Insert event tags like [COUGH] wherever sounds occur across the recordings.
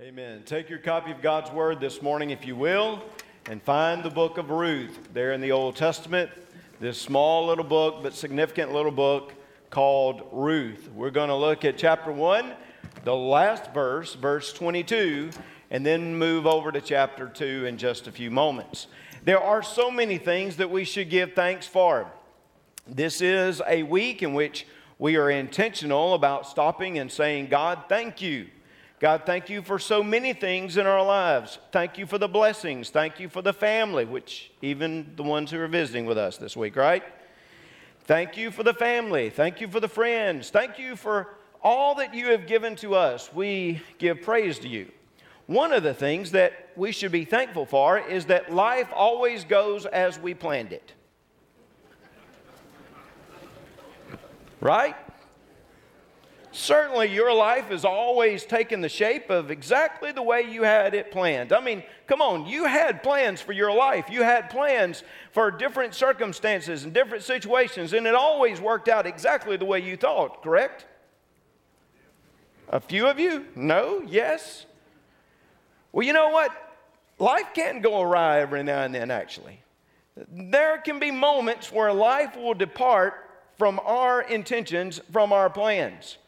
Amen. Take your copy of God's Word this morning, if you will, and find the book of Ruth there in the Old Testament. This small little book, but significant little book called Ruth. We're going to look at chapter 1, the last verse, verse 22, and then move over to chapter 2 in just a few moments. There are so many things that we should give thanks for. This is a week in which we are intentional about stopping and saying, God, thank you God, thank you for so many things in our lives. Thank you for the blessings. Thank you for the family, which even the ones who are visiting with us this week, right? Thank you for the family. Thank you for the friends. Thank you for all that you have given to us. We give praise to you. One of the things that we should be thankful for is that life always goes as we planned it. Right? Certainly, your life has always taken the shape of exactly the way you had it planned. I mean, come on, you had plans for your life. You had plans for different circumstances and different situations, and it always worked out exactly the way you thought, correct? A few of you? No? Yes? Well, you know what? Life can go awry every now and then, actually. There can be moments where life will depart from our intentions, from our plans.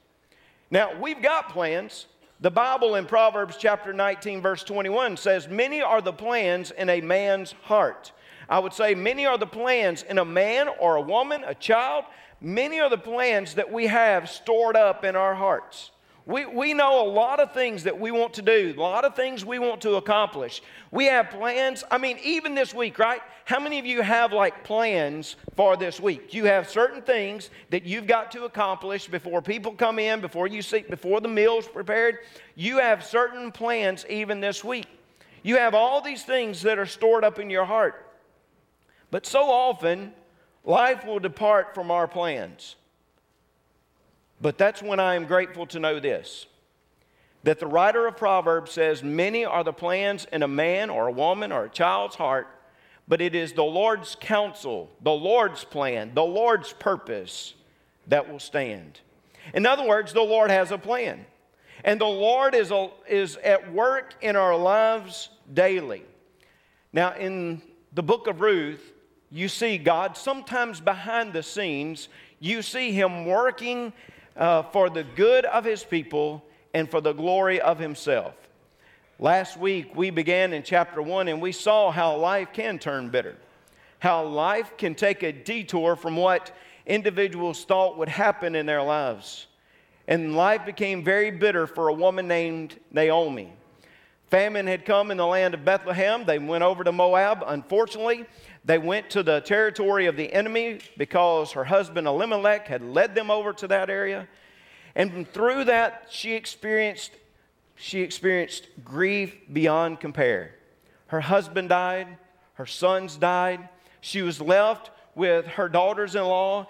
Now, we've got plans. The Bible in Proverbs chapter 19, verse 21 says, Many are the plans in a man's heart. I would say, many are the plans in a man or a woman, a child. Many are the plans that we have stored up in our hearts. We, we know a lot of things that we want to do, a lot of things we want to accomplish. We have plans. I mean, even this week, right? How many of you have like plans for this week? You have certain things that you've got to accomplish before people come in, before you see, before the meal's prepared. You have certain plans even this week. You have all these things that are stored up in your heart. But so often, life will depart from our plans. But that's when I am grateful to know this that the writer of Proverbs says, Many are the plans in a man or a woman or a child's heart, but it is the Lord's counsel, the Lord's plan, the Lord's purpose that will stand. In other words, the Lord has a plan. And the Lord is, a, is at work in our lives daily. Now, in the book of Ruth, you see God sometimes behind the scenes, you see Him working uh, for the good of his people and for the glory of himself. Last week, we began in chapter one and we saw how life can turn bitter, how life can take a detour from what individuals thought would happen in their lives. And life became very bitter for a woman named Naomi. Famine had come in the land of Bethlehem. They went over to Moab. Unfortunately, they went to the territory of the enemy because her husband Elimelech had led them over to that area. And through that, she experienced, she experienced grief beyond compare. Her husband died, her sons died. She was left with her daughters in law.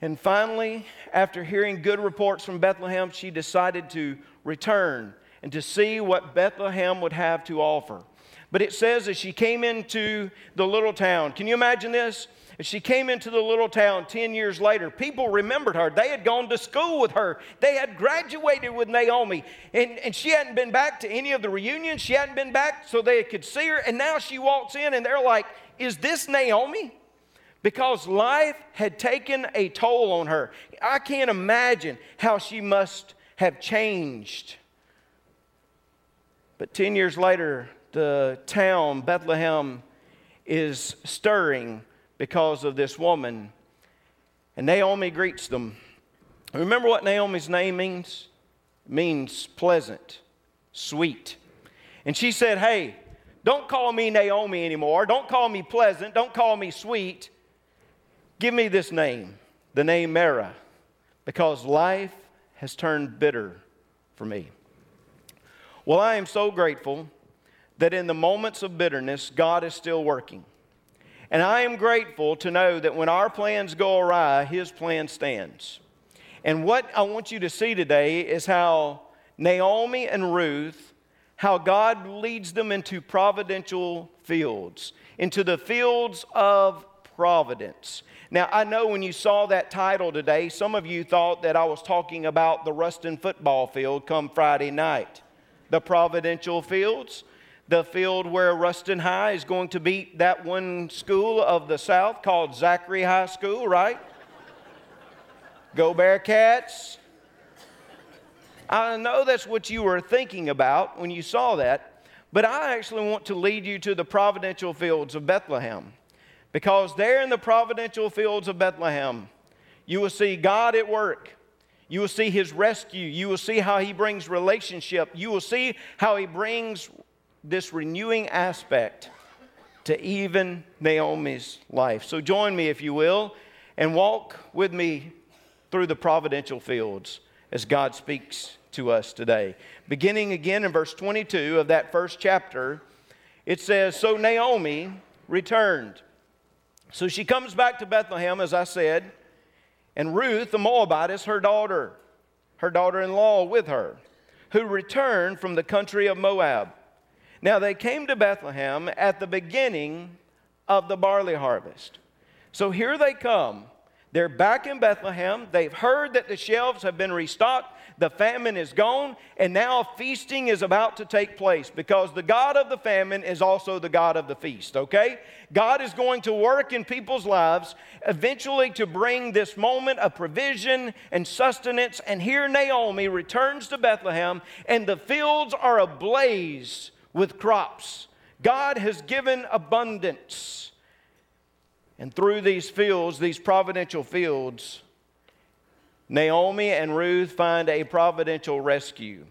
And finally, after hearing good reports from Bethlehem, she decided to return and to see what Bethlehem would have to offer. But it says as she came into the little town, can you imagine this? She came into the little town 10 years later, people remembered her. They had gone to school with her. They had graduated with Naomi. And, and she hadn't been back to any of the reunions. She hadn't been back so they could see her. And now she walks in and they're like, Is this Naomi? Because life had taken a toll on her. I can't imagine how she must have changed. But 10 years later, the town, Bethlehem, is stirring because of this woman. And Naomi greets them. Remember what Naomi's name means? It means pleasant, sweet. And she said, Hey, don't call me Naomi anymore. Don't call me pleasant. Don't call me sweet. Give me this name, the name Mara, because life has turned bitter for me. Well, I am so grateful that in the moments of bitterness, God is still working. And I am grateful to know that when our plans go awry, His plan stands. And what I want you to see today is how Naomi and Ruth, how God leads them into providential fields, into the fields of providence. Now, I know when you saw that title today, some of you thought that I was talking about the Ruston football field come Friday night. the Providential Fields, the field where Ruston High is going to beat that one school of the South called Zachary High School, right? [LAUGHS] Go Bearcats. I know that's what you were thinking about when you saw that, but I actually want to lead you to the providential fields of Bethlehem. Because there in the providential fields of Bethlehem, you will see God at work. You will see his rescue. You will see how he brings relationship. You will see how he brings this renewing aspect to even Naomi's life. So join me, if you will, and walk with me through the providential fields as God speaks to us today. Beginning again in verse 22 of that first chapter, it says So Naomi returned. So she comes back to Bethlehem, as I said, and Ruth, the Moabitess, her daughter, her daughter in law with her, who returned from the country of Moab. Now they came to Bethlehem at the beginning of the barley harvest. So here they come. They're back in Bethlehem. They've heard that the shelves have been restocked the famine is gone, and now feasting is about to take place because the God of the famine is also the God of the feast, okay? God is going to work in people's lives eventually to bring this moment of provision and sustenance. And here Naomi returns to Bethlehem, and the fields are ablaze with crops. God has given abundance. And through these fields, these providential fields, Naomi and Ruth find a providential rescue.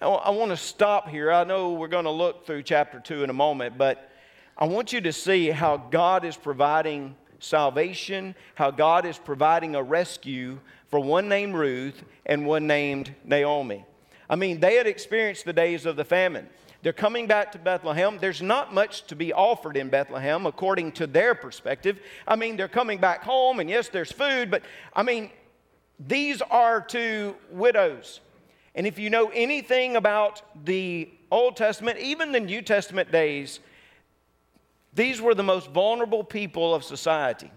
I want to stop here. I know we're going to look through chapter 2 in a moment, but I want you to see how God is providing salvation, how God is providing a rescue for one named Ruth and one named Naomi. I mean, they had experienced the days of the famine. They're coming back to Bethlehem. There's not much to be offered in Bethlehem according to their perspective. I mean, they're coming back home, and yes, there's food, but I mean, these are two widows. And if you know anything about the Old Testament, even the New Testament days, these were the most vulnerable people of society.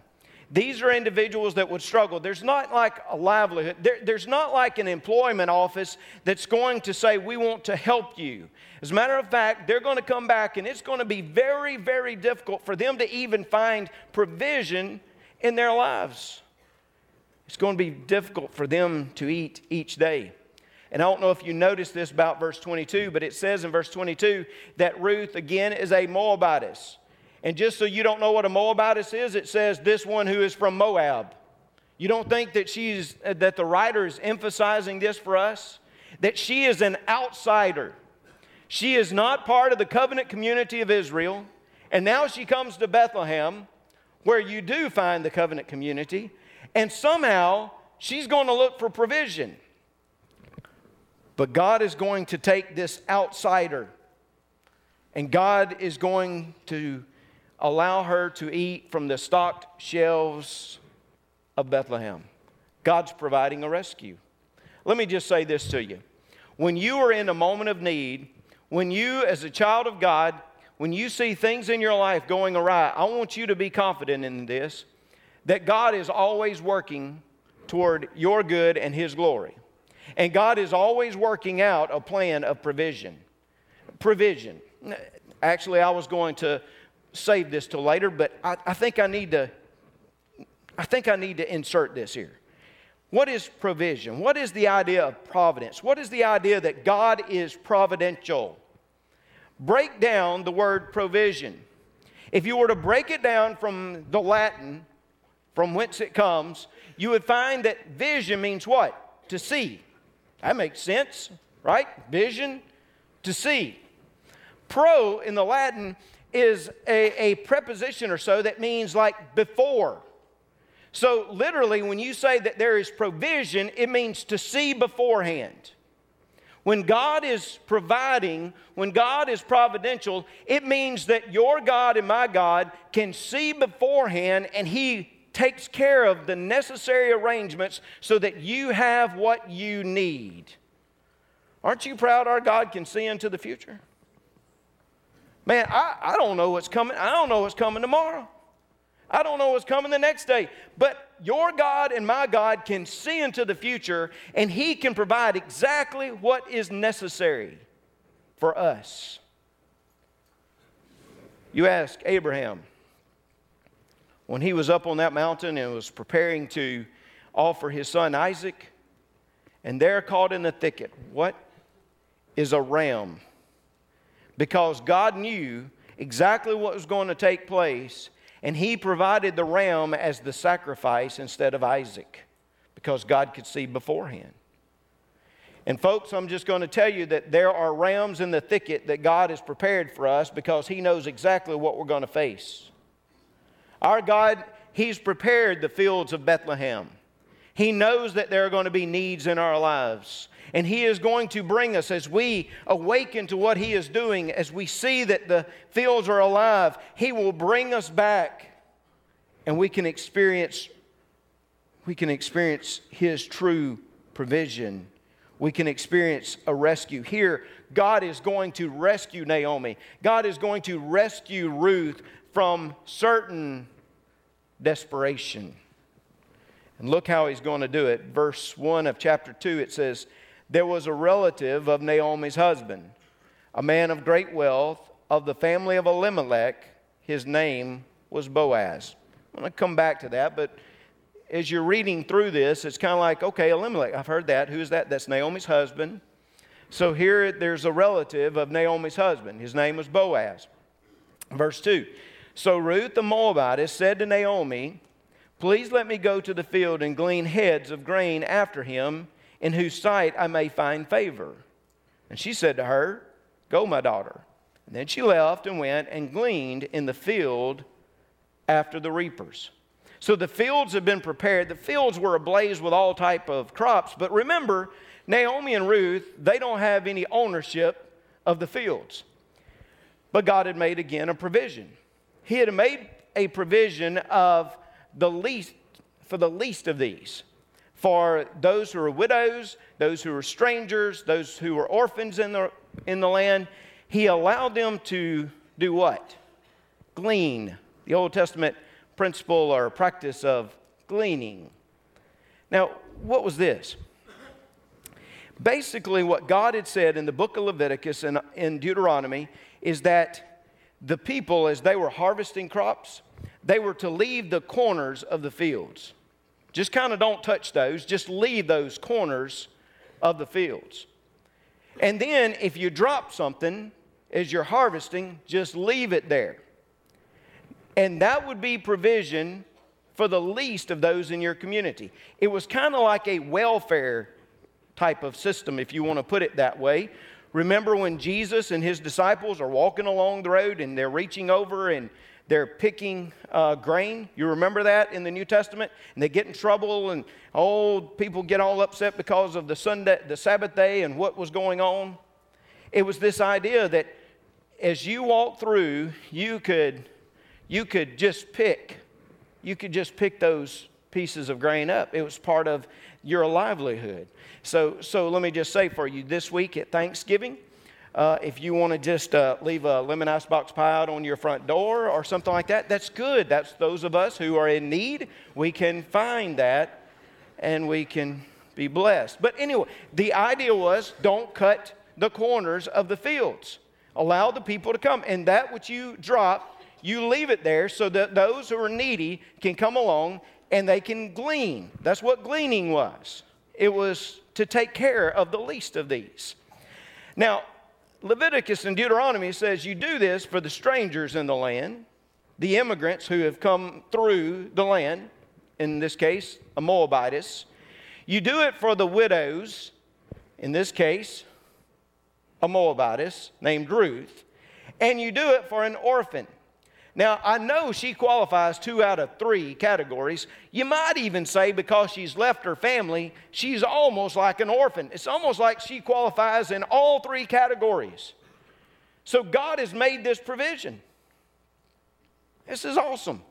These are individuals that would struggle. There's not like a livelihood, there, there's not like an employment office that's going to say, We want to help you. As a matter of fact, they're going to come back and it's going to be very, very difficult for them to even find provision in their lives. It's going to be difficult for them to eat each day. And I don't know if you noticed this about verse 22, but it says in verse 22 that Ruth, again, is a Moabitess. And just so you don't know what a Moabitess is, it says this one who is from Moab. You don't think that she's uh, that the writer is emphasizing this for us? That she is an outsider. She is not part of the covenant community of Israel. And now she comes to Bethlehem, where you do find the covenant community, and somehow she's going to look for provision. But God is going to take this outsider and God is going to allow her to eat from the stocked shelves of Bethlehem. God's providing a rescue. Let me just say this to you. When you are in a moment of need, when you, as a child of God, when you see things in your life going awry, I want you to be confident in this that God is always working toward your good and His glory. And God is always working out a plan of provision. Provision. Actually, I was going to save this till later, but I, I think I need to. I think I need to insert this here. What is provision? What is the idea of providence? What is the idea that God is providential? Break down the word provision. If you were to break it down from the Latin, from whence it comes, you would find that vision means what? To see. That makes sense, right? Vision, to see. Pro in the Latin is a, a preposition or so that means like before. So, literally, when you say that there is provision, it means to see beforehand. When God is providing, when God is providential, it means that your God and my God can see beforehand and He takes care of the necessary arrangements so that you have what you need. Aren't you proud our God can see into the future? Man, I, I don't know what's coming. I don't know what's coming tomorrow. I don't know what's coming the next day. But your God and my God can see into the future, and He can provide exactly what is necessary for us. You ask Abraham, when he was up on that mountain and was preparing to offer his son Isaac, and there caught in the thicket, what is a ram? Because God knew exactly what was going to take place, and he provided the ram as the sacrifice instead of Isaac, because God could see beforehand. And, folks, I'm just going to tell you that there are rams in the thicket that God has prepared for us because He knows exactly what we're going to face. Our God, He's prepared the fields of Bethlehem. He knows that there are going to be needs in our lives. And He is going to bring us as we awaken to what He is doing, as we see that the fields are alive, He will bring us back and we can experience, we can experience His true provision we can experience a rescue. Here, God is going to rescue Naomi. God is going to rescue Ruth from certain desperation. And look how he's going to do it. Verse 1 of chapter 2, it says, There was a relative of Naomi's husband, a man of great wealth, of the family of Elimelech. His name was Boaz. I'm going to come back to that, but as you're reading through this, it's kind of like, okay, Elimelech, I've heard that. Who's that? That's Naomi's husband. So here there's a relative of Naomi's husband. His name was Boaz. Verse 2 So Ruth the Moabitess said to Naomi, Please let me go to the field and glean heads of grain after him, in whose sight I may find favor. And she said to her, Go, my daughter. And then she left and went and gleaned in the field after the reapers. So the fields have been prepared. The fields were ablaze with all type of crops. But remember, Naomi and Ruth, they don't have any ownership of the fields. But God had made again a provision. He had made a provision of the least for the least of these. For those who are widows, those who are strangers, those who are orphans in the, in the land, he allowed them to do what? Glean. The Old Testament principle or practice of gleaning. Now, what was this? Basically, what God had said in the book of Leviticus and in Deuteronomy is that the people, as they were harvesting crops, they were to leave the corners of the fields. Just kind of don't touch those, just leave those corners of the fields. And then, if you drop something as you're harvesting, just leave it there. And that would be provision for the least of those in your community. It was kind of like a welfare type of system, if you want to put it that way. Remember when Jesus and his disciples are walking along the road and they're reaching over and they're picking uh, grain. You remember that in the New Testament? And they get in trouble, and old people get all upset because of the Sunday, the Sabbath day, and what was going on. It was this idea that as you walk through, you could you could just pick, you could just pick those pieces of grain up. It was part of your livelihood. So, so let me just say for you this week at Thanksgiving, uh, if you want to just uh, leave a lemon icebox pie out on your front door or something like that, that's good. That's those of us who are in need. We can find that and we can be blessed. But anyway, the idea was don't cut the corners of the fields. Allow the people to come. And that which you drop, you leave it there so that those who are needy can come along and they can glean. That's what gleaning was. It was to take care of the least of these. Now, Leviticus and Deuteronomy says you do this for the strangers in the land, the immigrants who have come through the land, in this case, a Moabitess. You do it for the widows, in this case, a Moabitess named Ruth. And you do it for an orphan. Now, I know she qualifies two out of three categories. You might even say because she's left her family, she's almost like an orphan. It's almost like she qualifies in all three categories. So God has made this provision. This is awesome.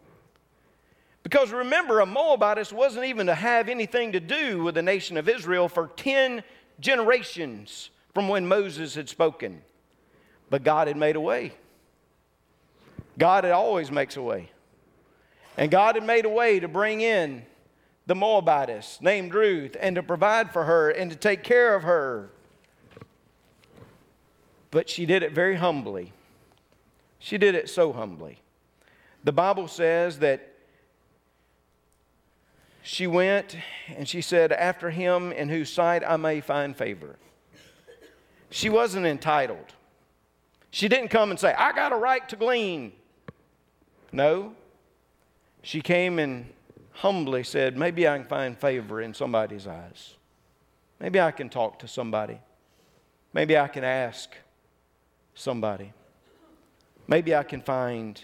Because remember, a Moabitess wasn't even to have anything to do with the nation of Israel for 10 generations from when Moses had spoken. But God had made a way. God always makes a way. And God had made a way to bring in the Moabitess named Ruth and to provide for her and to take care of her. but she did it very humbly. She did it so humbly. The Bible says that she went and she said, After him in whose sight I may find favor. She wasn't entitled. She didn't come and say, I got a right to glean. No. She came and humbly said, Maybe I can find favor in somebody's eyes. Maybe I can talk to somebody. Maybe I can ask somebody. Maybe I can find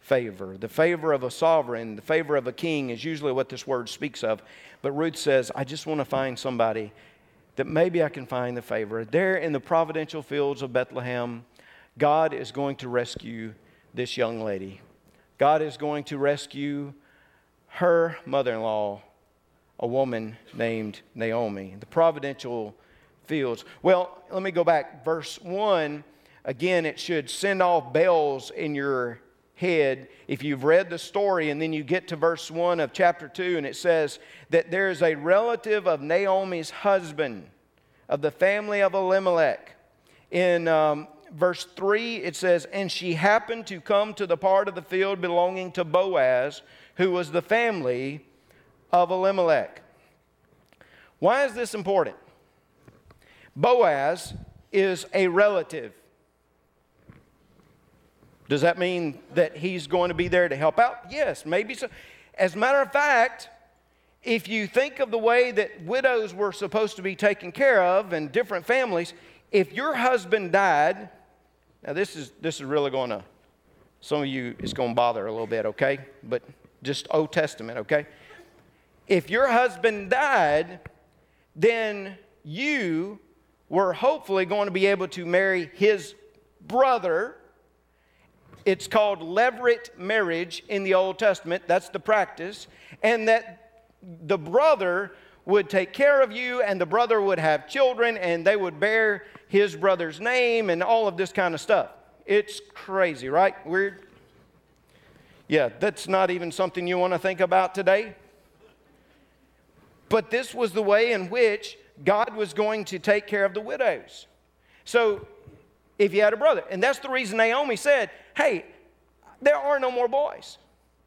favor. The favor of a sovereign, the favor of a king is usually what this word speaks of. But Ruth says, I just want to find somebody that maybe I can find the favor. There in the providential fields of Bethlehem, God is going to rescue this young lady. God is going to rescue her mother in law, a woman named Naomi. The providential fields. Well, let me go back. Verse 1, again, it should send off bells in your head if you've read the story and then you get to verse 1 of chapter 2 and it says that there is a relative of Naomi's husband of the family of Elimelech. In um, verse 3, it says, And she happened to come to the part of the field belonging to Boaz, who was the family of Elimelech. Why is this important? Boaz is a relative. Does that mean that he's going to be there to help out? Yes, maybe so. As a matter of fact, if you think of the way that widows were supposed to be taken care of and different families, if your husband died, now this is this is really going to some of you it's going to bother a little bit, okay? But just Old Testament, okay? If your husband died, then you were hopefully going to be able to marry his brother. It's called levirate marriage in the Old Testament. That's the practice. And that the brother would take care of you, and the brother would have children, and they would bear his brother's name, and all of this kind of stuff. It's crazy, right? Weird. Yeah, that's not even something you want to think about today. But this was the way in which God was going to take care of the widows. So if you had a brother, and that's the reason Naomi said, Hey, there are no more boys.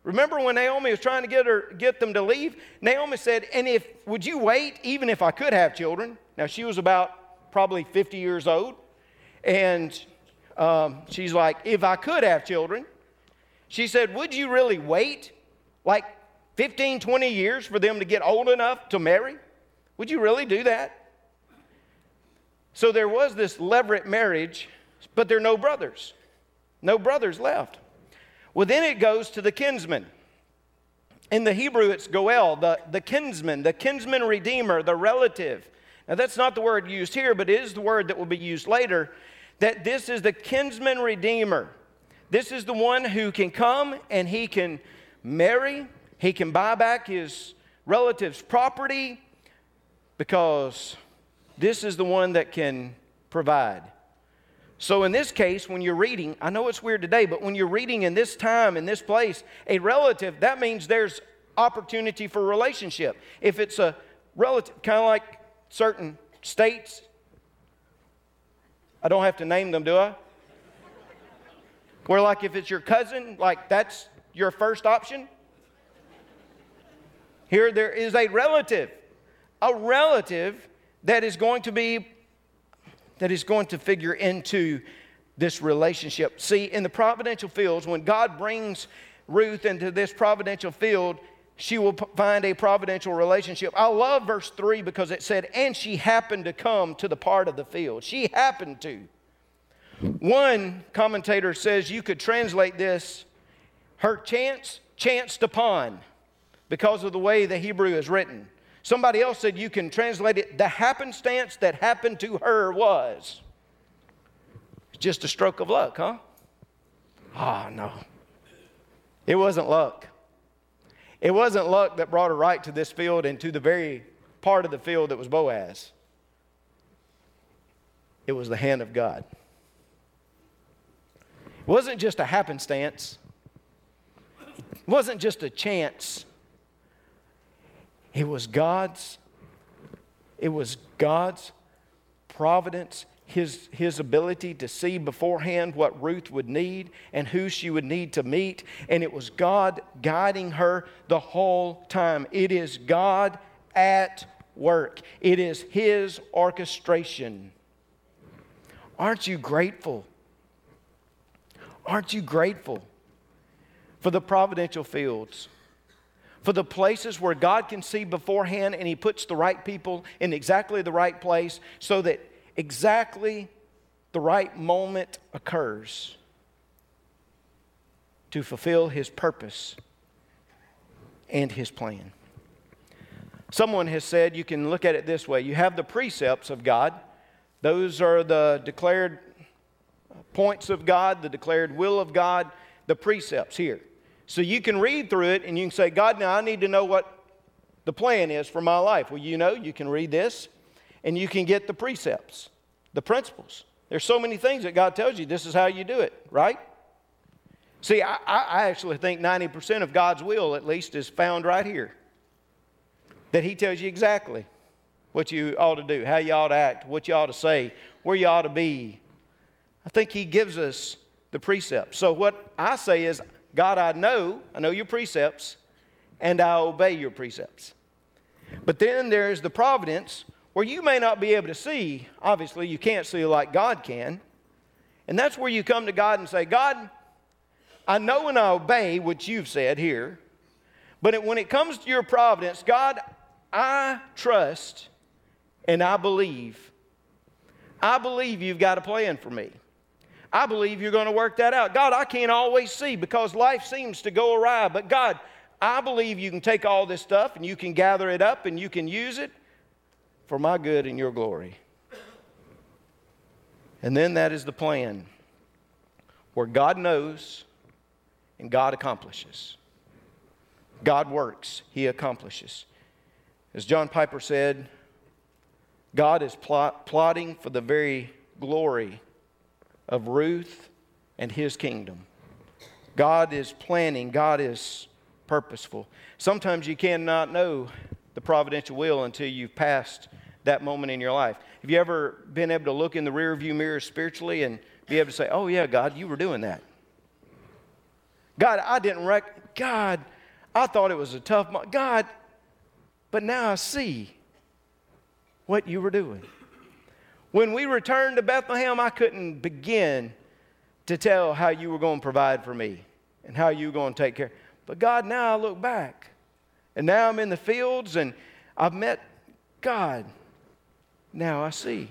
Remember when Naomi was trying to get her get them to leave? Naomi said, "And if would you wait even if I could have children?" Now she was about probably 50 years old, and um, she's like, "If I could have children," she said, "Would you really wait like 15, 20 years for them to get old enough to marry?" Would you really do that? So there was this levirate marriage, but there are no brothers. No brothers left. Well, then it goes to the kinsman. In the Hebrew, it's Goel, the, the kinsman, the kinsman redeemer, the relative. Now, that's not the word used here, but it is the word that will be used later. That this is the kinsman redeemer. This is the one who can come and he can marry, he can buy back his relative's property, because this is the one that can provide. So, in this case, when you're reading, I know it's weird today, but when you're reading in this time, in this place, a relative, that means there's opportunity for relationship. If it's a relative, kind of like certain states, I don't have to name them, do I? Where, like, if it's your cousin, like, that's your first option. Here, there is a relative a relative that is going to be that is going to figure into this relationship. See, in the providential fields, when God brings Ruth into this providential field, she will find a providential relationship. I love verse 3 because it said, and she happened to come to the part of the field. She happened to. One commentator says you could translate this, her chance chanced upon, because of the way the Hebrew is written. Somebody else said you can translate it the happenstance that happened to her was. Just a stroke of luck, huh? Ah, oh, no. It wasn't luck. It wasn't luck that brought her right to this field and to the very part of the field that was Boaz. It was the hand of God. It wasn't just a happenstance, it wasn't just a chance it was God's, it was God's providence his, his ability to see beforehand what Ruth would need and who she would need to meet. And it was God guiding her the whole time. It is God at work, it is His orchestration. Aren't you grateful? Aren't you grateful for the providential fields? For the places where God can see beforehand and He puts the right people in exactly the right place so that exactly the right moment occurs to fulfill his purpose and his plan. Someone has said you can look at it this way you have the precepts of God, those are the declared points of God, the declared will of God, the precepts here. So you can read through it and you can say, God, now I need to know what the plan is for my life. Well, you know, you can read this and you can get the precepts, the principles. There's so many things that God tells you this is how you do it, right? See, I, I actually think 90% of God's will, at least, is found right here. That He tells you exactly what you ought to do, how you ought to act, what you ought to say, where you ought to be. I think He gives us the precepts. So, what I say is, God, I know, I know your precepts, and I obey your precepts. But then there's the providence where you may not be able to see. Obviously, you can't see like God can. And that's where you come to God and say, God, I know and I obey what you've said here, but when it comes to your providence, God, I trust and I believe. I believe you've got a plan for me. I believe you're going to work that out. God, I can't always see because life seems to go awry, but God, I believe you can take all this stuff and you can gather it up and you can use it for my good and your glory. And then that is the plan where God knows and God accomplishes. God works, He accomplishes. As John Piper said, God is plot, plotting for the very glory of Ruth and His kingdom. God is planning, God is purposeful. Sometimes you cannot know the providential will until you've passed that moment in your life. Have you ever been able to look in the rearview mirror spiritually and be able to say, Oh, yeah, God, you were doing that? God, I didn't rec. God, I thought it was a tough. God, but now I see what you were doing. When we returned to Bethlehem, I couldn't begin to tell how you were going to provide for me and how you were going to take care. But God, now I look back and now I'm in the fields and I've met God. Now I see.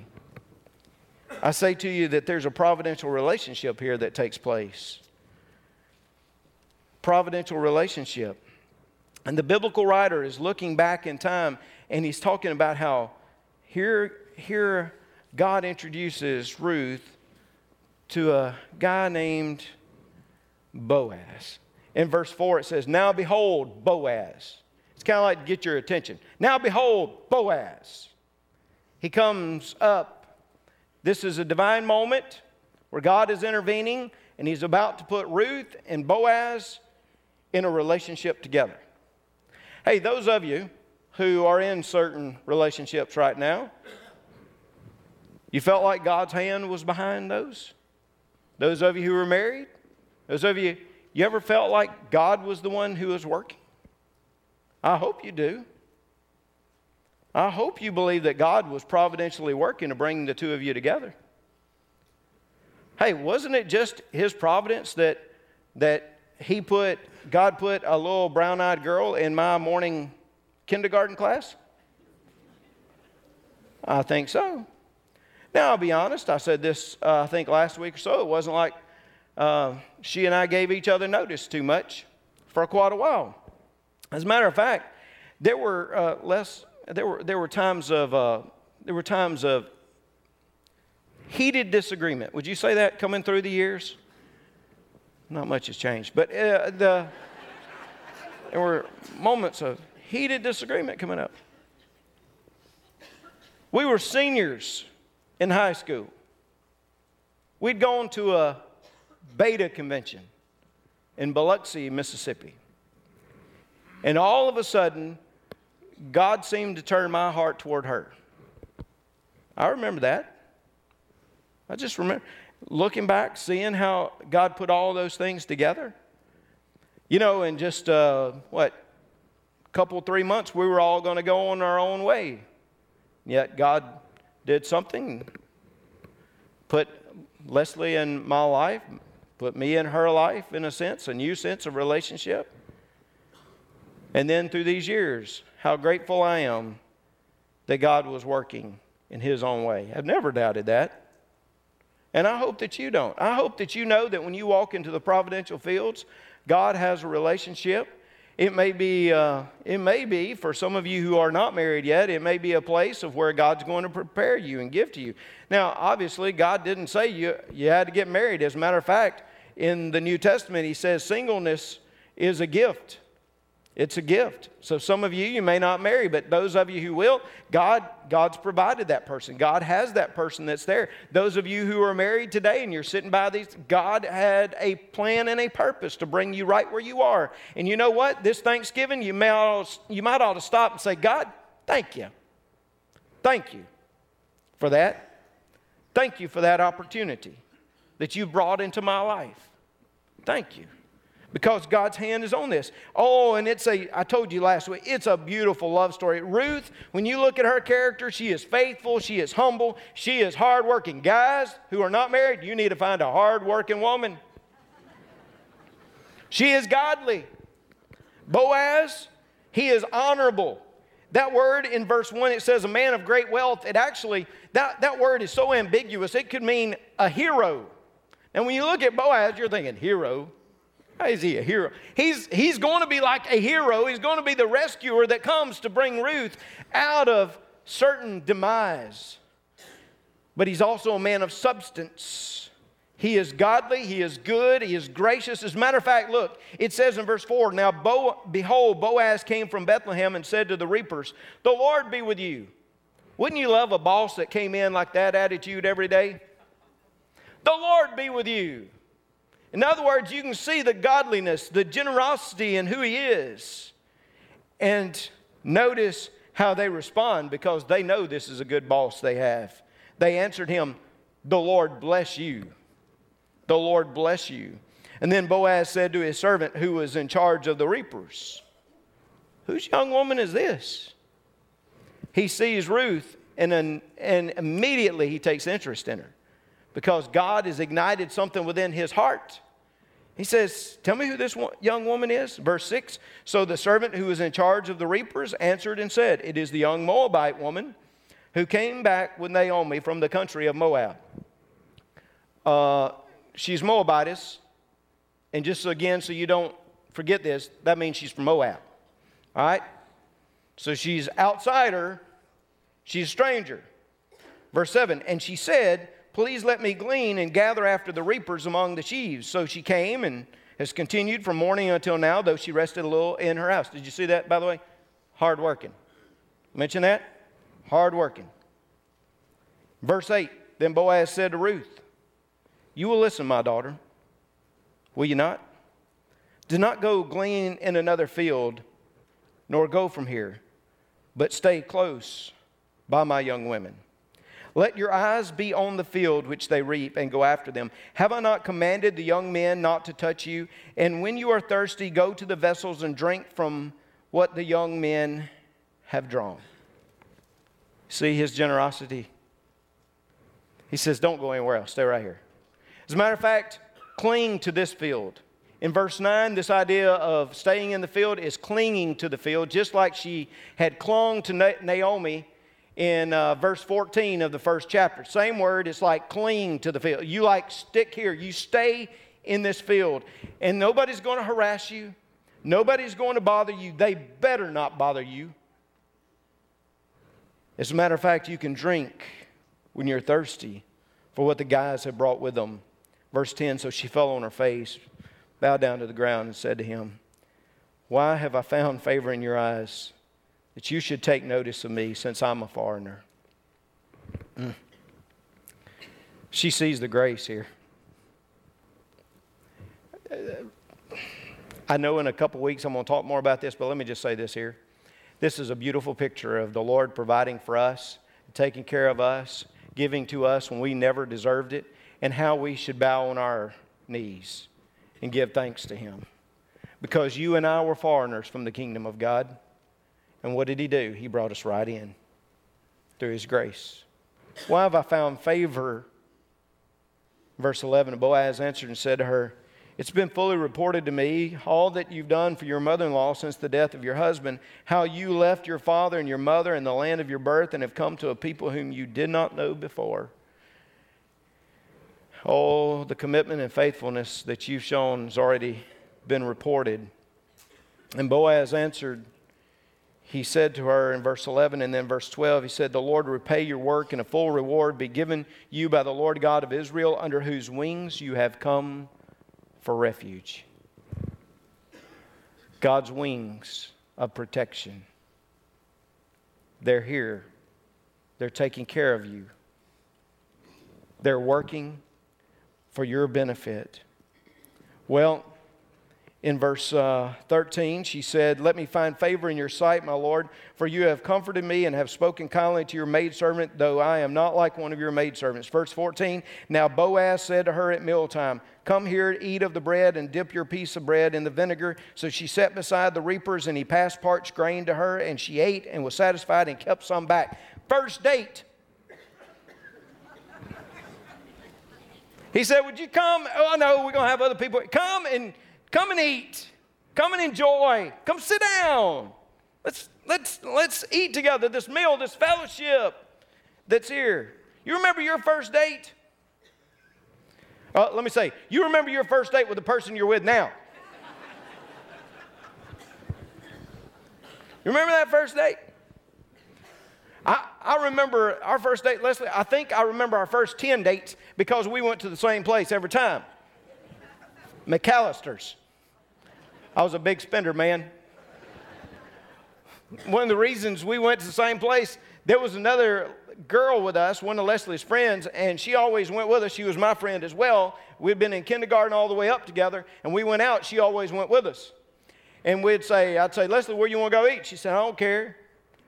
I say to you that there's a providential relationship here that takes place. Providential relationship. And the biblical writer is looking back in time and he's talking about how here, here God introduces Ruth to a guy named Boaz. In verse 4, it says, Now behold, Boaz It's kind of like to get your attention. Now, behold, Boaz. He comes up. This is a divine moment where God is intervening and he's about to put Ruth and Boaz in a relationship together. Hey, those of you who are in certain relationships right now, you felt like God's hand was behind those? Those of you who are married? Those of you, you ever felt like God was the one who was working? I hope you do. I hope you believe that God was providentially working to bring the two of you together. Hey, wasn't it just his providence that that he put God put a little brown-eyed girl in my morning kindergarten class? I think so. Now, I'll be honest, I said this, uh, I think last week or so. It wasn't like uh, she and I gave each other notice too much for quite a while. As a matter of fact, there were uh, less. There were there were times of uh, there were times of heated disagreement. Would you say that coming through the years? Not much has changed, but uh, the there were moments of heated disagreement coming up. We were seniors in high school. We'd gone to a beta convention in Biloxi, Mississippi. And all of a sudden, God seemed to turn my heart toward her. I remember that. I just remember looking back, seeing how God put all those things together. You know, in just uh, what, a couple, three months, we were all going to go on our own way. Yet God did something, put Leslie in my life, put me in her life, in a sense, a new sense of relationship. And then through these years, how grateful I am that God was working in His own way. I've never doubted that. And I hope that you don't. I hope that you know that when you walk into the providential fields, God has a relationship. It may be, uh, it may be for some of you who are not married yet, it may be a place of where God's going to prepare you and give to you. Now, obviously, God didn't say you, you had to get married. As a matter of fact, in the New Testament, He says singleness is a gift. It's a gift. So some of you, you may not marry, but those of you who will, God, God's provided that person. God has that person that's there. Those of you who are married today and you're sitting by these, God had a plan and a purpose to bring you right where you are. And you know what? This Thanksgiving, you, may ought, you might ought to stop and say, God, thank you. Thank you for that. Thank you for that opportunity that you brought into my life. Thank you because God's hand is on this. Oh, and it's a, I told you last week, it's a beautiful love story. Ruth, when you look at her character, she is faithful, she is humble, she is hardworking. Guys who are not married, you need to find a hardworking woman. She is godly. Boaz, he is honorable. That word in verse 1, it says a man of great wealth. It actually, that, that word is so ambiguous, it could mean a hero. And when you look at Boaz, you're thinking, hero. Is he a hero? He's, he's going to be like a hero. He's going to be the rescuer that comes to bring Ruth out of certain demise. But he's also a man of substance. He is godly, he is good, he is gracious. As a matter of fact, look, it says in verse 4 Now, Bo, behold, Boaz came from Bethlehem and said to the reapers, The Lord be with you. Wouldn't you love a boss that came in like that attitude every day? The Lord be with you. In other words, you can see the godliness, the generosity in who he is. And notice how they respond because they know this is a good boss they have. They answered him, The Lord bless you. The Lord bless you. And then Boaz said to his servant who was in charge of the reapers, Whose young woman is this? He sees Ruth and, and immediately he takes interest in her because God has ignited something within his heart. He says, Tell me who this young woman is. Verse 6 So the servant who was in charge of the reapers answered and said, It is the young Moabite woman who came back with Naomi from the country of Moab. Uh, she's Moabitess. And just again, so you don't forget this, that means she's from Moab. All right? So she's outsider, she's a stranger. Verse 7 And she said, Please let me glean and gather after the reapers among the sheaves. So she came and has continued from morning until now, though she rested a little in her house. Did you see that, by the way? Hard working. Mention that? Hard working. Verse 8 Then Boaz said to Ruth, You will listen, my daughter. Will you not? Do not go glean in another field, nor go from here, but stay close by my young women. Let your eyes be on the field which they reap and go after them. Have I not commanded the young men not to touch you? And when you are thirsty, go to the vessels and drink from what the young men have drawn. See his generosity? He says, Don't go anywhere else, stay right here. As a matter of fact, cling to this field. In verse 9, this idea of staying in the field is clinging to the field, just like she had clung to Naomi in uh, verse 14 of the first chapter. Same word, it's like cling to the field. You like stick here, you stay in this field, and nobody's going to harass you, nobody's going to bother you. They better not bother you. As a matter of fact, you can drink when you're thirsty for what the guys have brought with them. Verse 10 So she fell on her face, bowed down to the ground, and said to him, Why have I found favor in your eyes? That you should take notice of me since I'm a foreigner. Mm. She sees the grace here. I know in a couple weeks I'm going to talk more about this, but let me just say this here. This is a beautiful picture of the Lord providing for us, taking care of us, giving to us when we never deserved it, and how we should bow on our knees and give thanks to Him. Because you and I were foreigners from the kingdom of God. And what did He do? He brought us right in through His grace. Why have I found favor? Verse 11 Boaz answered and said to her, it's been fully reported to me all that you've done for your mother in law since the death of your husband, how you left your father and your mother and the land of your birth and have come to a people whom you did not know before. Oh, the commitment and faithfulness that you've shown has already been reported. And Boaz answered, he said to her in verse 11 and then verse 12, he said, The Lord repay your work and a full reward be given you by the Lord God of Israel, under whose wings you have come for refuge. God's wings of protection. They're here. They're taking care of you. They're working for your benefit. Well, in verse uh, 13, she said, Let me find favor in your sight, my Lord, for you have comforted me and have spoken kindly to your maidservant, though I am not like one of your maidservants. Verse 14, Now Boaz said to her at mealtime, Come here, eat of the bread, and dip your piece of bread in the vinegar. So she sat beside the reapers, and he passed parched grain to her, and she ate and was satisfied and kept some back. First date. He said, Would you come? Oh, no, we're going to have other people. Come and Come and eat. Come and enjoy. Come sit down. Let's, let's, let's eat together this meal, this fellowship that's here. You remember your first date? Uh, let me say, you remember your first date with the person you're with now. You remember that first date? I, I remember our first date, Leslie. I think I remember our first 10 dates because we went to the same place every time. McAllister's. I was a big spender, man. One of the reasons we went to the same place, there was another girl with us, one of Leslie's friends, and she always went with us. She was my friend as well. We'd been in kindergarten all the way up together, and we went out. She always went with us. And we'd say, I'd say, Leslie, where you want to go eat? She said, I don't care.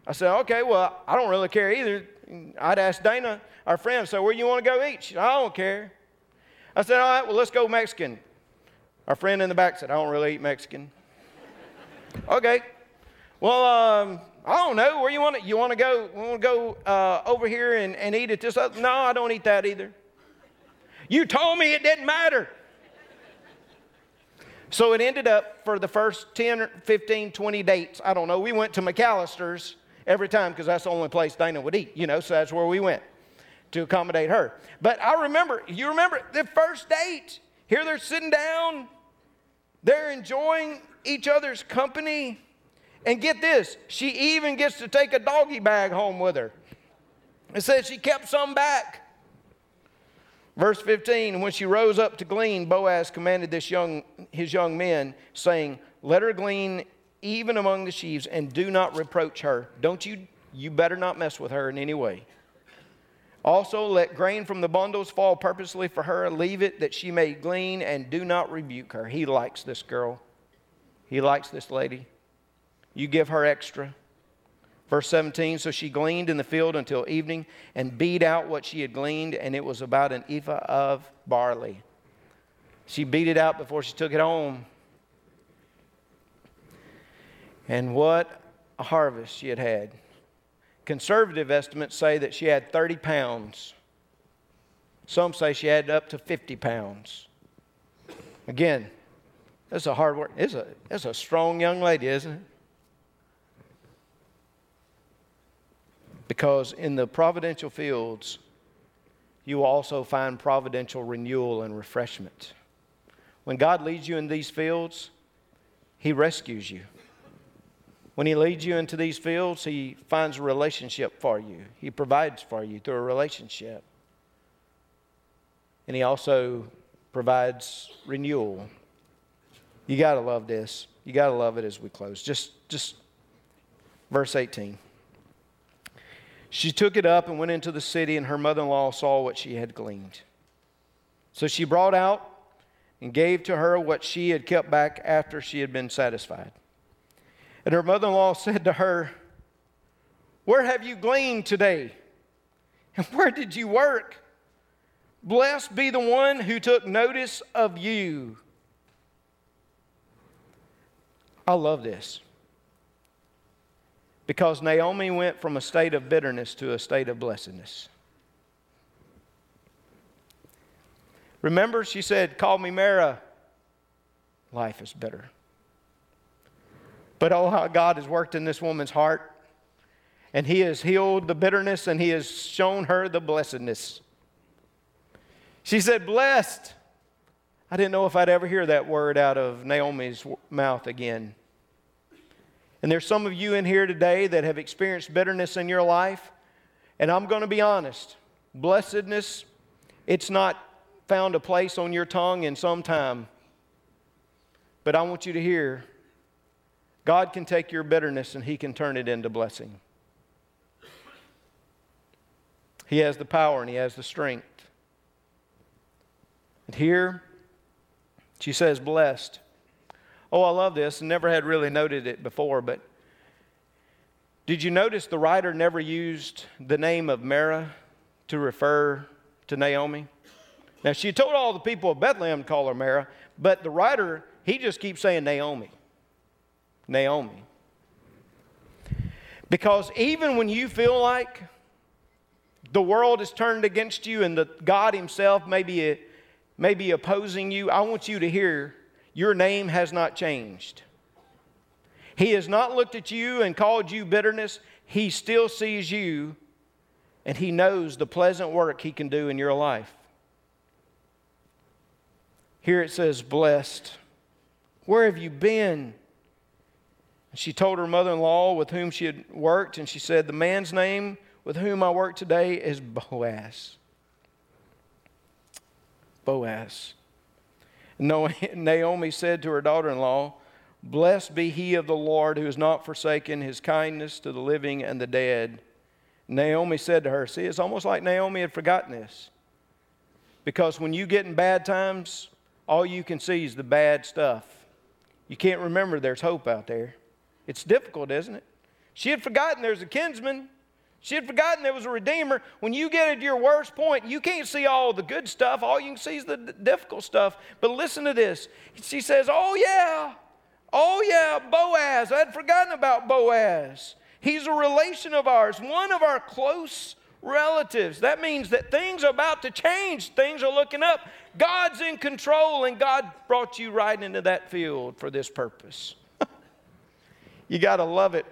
I said, okay, well, I don't really care either. I'd ask Dana, our friend, so where you want to go eat? She said, I don't care. I said, all right, well, let's go Mexican. Our friend in the back said, I don't really eat Mexican. [LAUGHS] okay. Well, um, I don't know. Where you want to, you want to go? Want to go uh, over here and, and eat at this? Other? No, I don't eat that either. You told me it didn't matter. So it ended up for the first 10, 15, 20 dates. I don't know. We went to McAllister's every time because that's the only place Dana would eat, you know, so that's where we went to accommodate her. But I remember, you remember the first date. Here they're sitting down, they're enjoying each other's company. And get this, she even gets to take a doggy bag home with her. It says she kept some back. Verse 15, when she rose up to glean, Boaz commanded this young, his young men, saying, Let her glean even among the sheaves, and do not reproach her. Don't you, you better not mess with her in any way. Also, let grain from the bundles fall purposely for her. Leave it that she may glean, and do not rebuke her. He likes this girl. He likes this lady. You give her extra. Verse 17 So she gleaned in the field until evening and beat out what she had gleaned, and it was about an ephah of barley. She beat it out before she took it home. And what a harvest she had had. Conservative estimates say that she had 30 pounds. Some say she had up to 50 pounds. Again, that's a hard work. It's a, it's a strong young lady, isn't it? Because in the providential fields, you will also find providential renewal and refreshment. When God leads you in these fields, He rescues you. When He leads you into these fields, He finds a relationship for you, He provides for you through a relationship. And He also provides renewal. You got to love this. You got to love it as we close. Just, just verse 18. She took it up and went into the city, and her mother in law saw what she had gleaned. So she brought out and gave to her what she had kept back after she had been satisfied. And her mother in law said to her, Where have you gleaned today? And where did you work? Blessed be the one who took notice of you. I love this. Because Naomi went from a state of bitterness to a state of blessedness. Remember, she said, Call me Mara. Life is better. But oh, how God has worked in this woman's heart. And He has healed the bitterness and He has shown her the blessedness. She said, Blessed. I didn't know if I'd ever hear that word out of Naomi's mouth again. And there's some of you in here today that have experienced bitterness in your life. And I'm going to be honest blessedness, it's not found a place on your tongue in some time. But I want you to hear God can take your bitterness and He can turn it into blessing. He has the power and He has the strength. And here, she says, blessed. Oh, I love this. Never had really noted it before, but did you notice the writer never used the name of Mara to refer to Naomi? Now, she told all the people of Bethlehem to call her Mara, but the writer, he just keeps saying Naomi. Naomi. Because even when you feel like the world is turned against you and the God Himself may be, may be opposing you, I want you to hear your name has not changed. He has not looked at you and called you bitterness. He still sees you and He knows the pleasant work He can do in your life. Here it says, blessed. Where have you been? She told her mother in law with whom she had worked, and she said, The man's name with whom I work today is Boaz. Boaz. Naomi said to her daughter in law, Blessed be he of the Lord who has not forsaken his kindness to the living and the dead. Naomi said to her, See, it's almost like Naomi had forgotten this. Because when you get in bad times, all you can see is the bad stuff. You can't remember there's hope out there. It's difficult, isn't it? She had forgotten there's a kinsman. She had forgotten there was a redeemer. When you get at your worst point, you can't see all the good stuff. All you can see is the difficult stuff. But listen to this. She says, Oh, yeah. Oh, yeah, Boaz. I'd forgotten about Boaz. He's a relation of ours, one of our close relatives. That means that things are about to change, things are looking up. God's in control, and God brought you right into that field for this purpose. You got to love it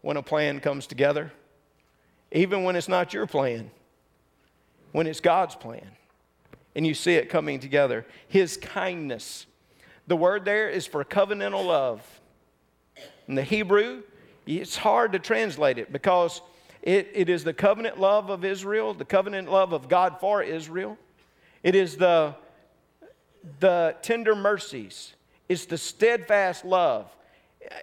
when a plan comes together, even when it's not your plan, when it's God's plan, and you see it coming together. His kindness. The word there is for covenantal love. In the Hebrew, it's hard to translate it because it, it is the covenant love of Israel, the covenant love of God for Israel. It is the, the tender mercies. It's the steadfast love.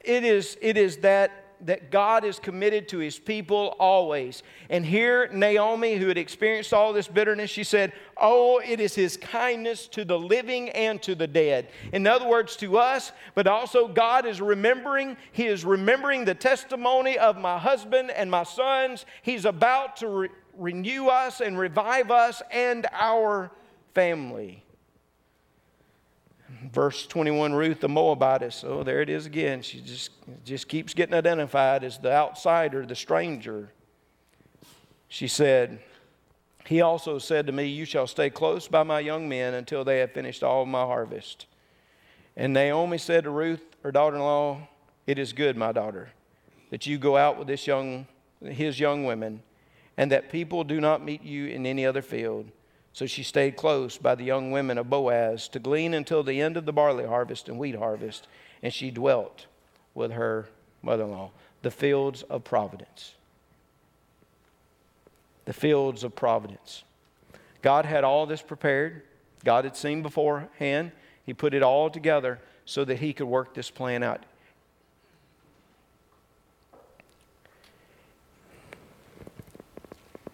It is, it is that that God is committed to his people always. And here, Naomi, who had experienced all this bitterness, she said, Oh, it is his kindness to the living and to the dead. In other words, to us, but also God is remembering, he is remembering the testimony of my husband and my sons. He's about to re- renew us and revive us and our family. Verse 21, Ruth the Moabitess. Oh, there it is again. She just, just keeps getting identified as the outsider, the stranger. She said, He also said to me, You shall stay close by my young men until they have finished all my harvest. And Naomi said to Ruth, her daughter in law, It is good, my daughter, that you go out with this young, his young women, and that people do not meet you in any other field so she stayed close by the young women of Boaz to glean until the end of the barley harvest and wheat harvest, and she dwelt with her mother in law. The fields of providence. The fields of providence. God had all this prepared, God had seen beforehand. He put it all together so that He could work this plan out.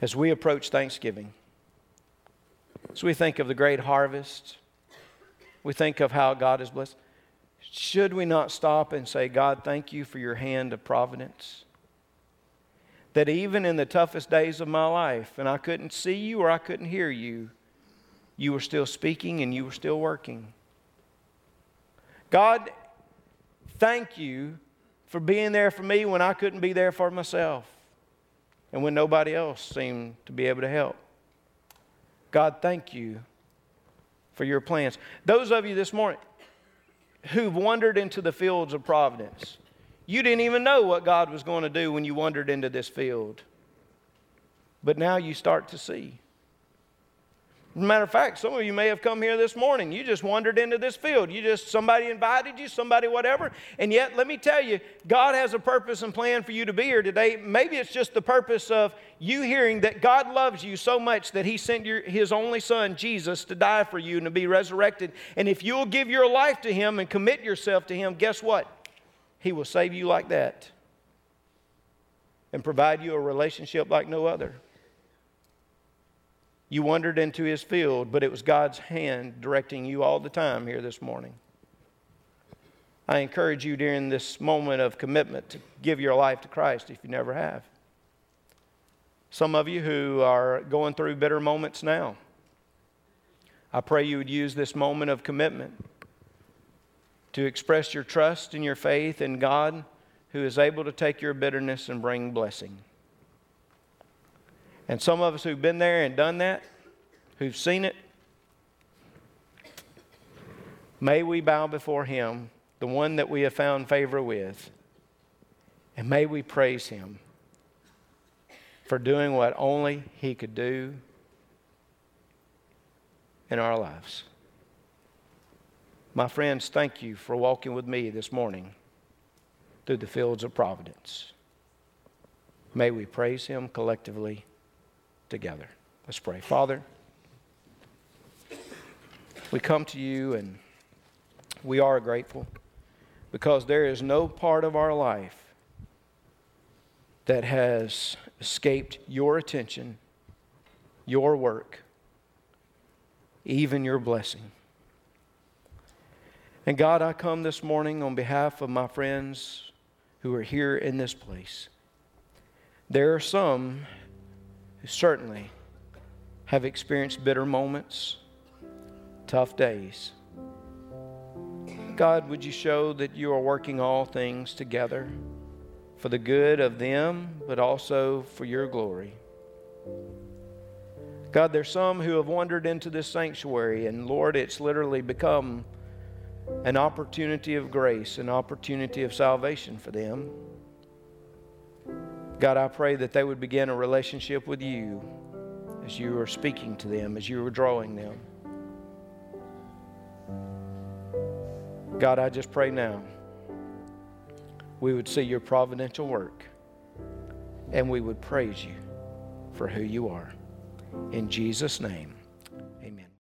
As we approach Thanksgiving, so we think of the great harvest. We think of how God is blessed. Should we not stop and say, God, thank you for your hand of providence? that even in the toughest days of my life, and I couldn't see you or I couldn't hear you, you were still speaking and you were still working. God, thank you for being there for me when I couldn't be there for myself and when nobody else seemed to be able to help. God, thank you for your plans. Those of you this morning who've wandered into the fields of providence, you didn't even know what God was going to do when you wandered into this field. But now you start to see. Matter of fact, some of you may have come here this morning. You just wandered into this field. You just, somebody invited you, somebody whatever. And yet, let me tell you, God has a purpose and plan for you to be here today. Maybe it's just the purpose of you hearing that God loves you so much that He sent your, His only Son, Jesus, to die for you and to be resurrected. And if you'll give your life to Him and commit yourself to Him, guess what? He will save you like that and provide you a relationship like no other. You wandered into his field, but it was God's hand directing you all the time here this morning. I encourage you during this moment of commitment to give your life to Christ if you never have. Some of you who are going through bitter moments now, I pray you would use this moment of commitment to express your trust and your faith in God who is able to take your bitterness and bring blessing. And some of us who've been there and done that, who've seen it, may we bow before Him, the one that we have found favor with, and may we praise Him for doing what only He could do in our lives. My friends, thank you for walking with me this morning through the fields of providence. May we praise Him collectively together. Let's pray. Father, we come to you and we are grateful because there is no part of our life that has escaped your attention, your work, even your blessing. And God, I come this morning on behalf of my friends who are here in this place. There are some certainly have experienced bitter moments, tough days. God, would you show that you are working all things together for the good of them, but also for your glory? God, there's some who have wandered into this sanctuary, and Lord, it's literally become an opportunity of grace, an opportunity of salvation for them. God, I pray that they would begin a relationship with you as you are speaking to them, as you are drawing them. God, I just pray now we would see your providential work and we would praise you for who you are. In Jesus' name.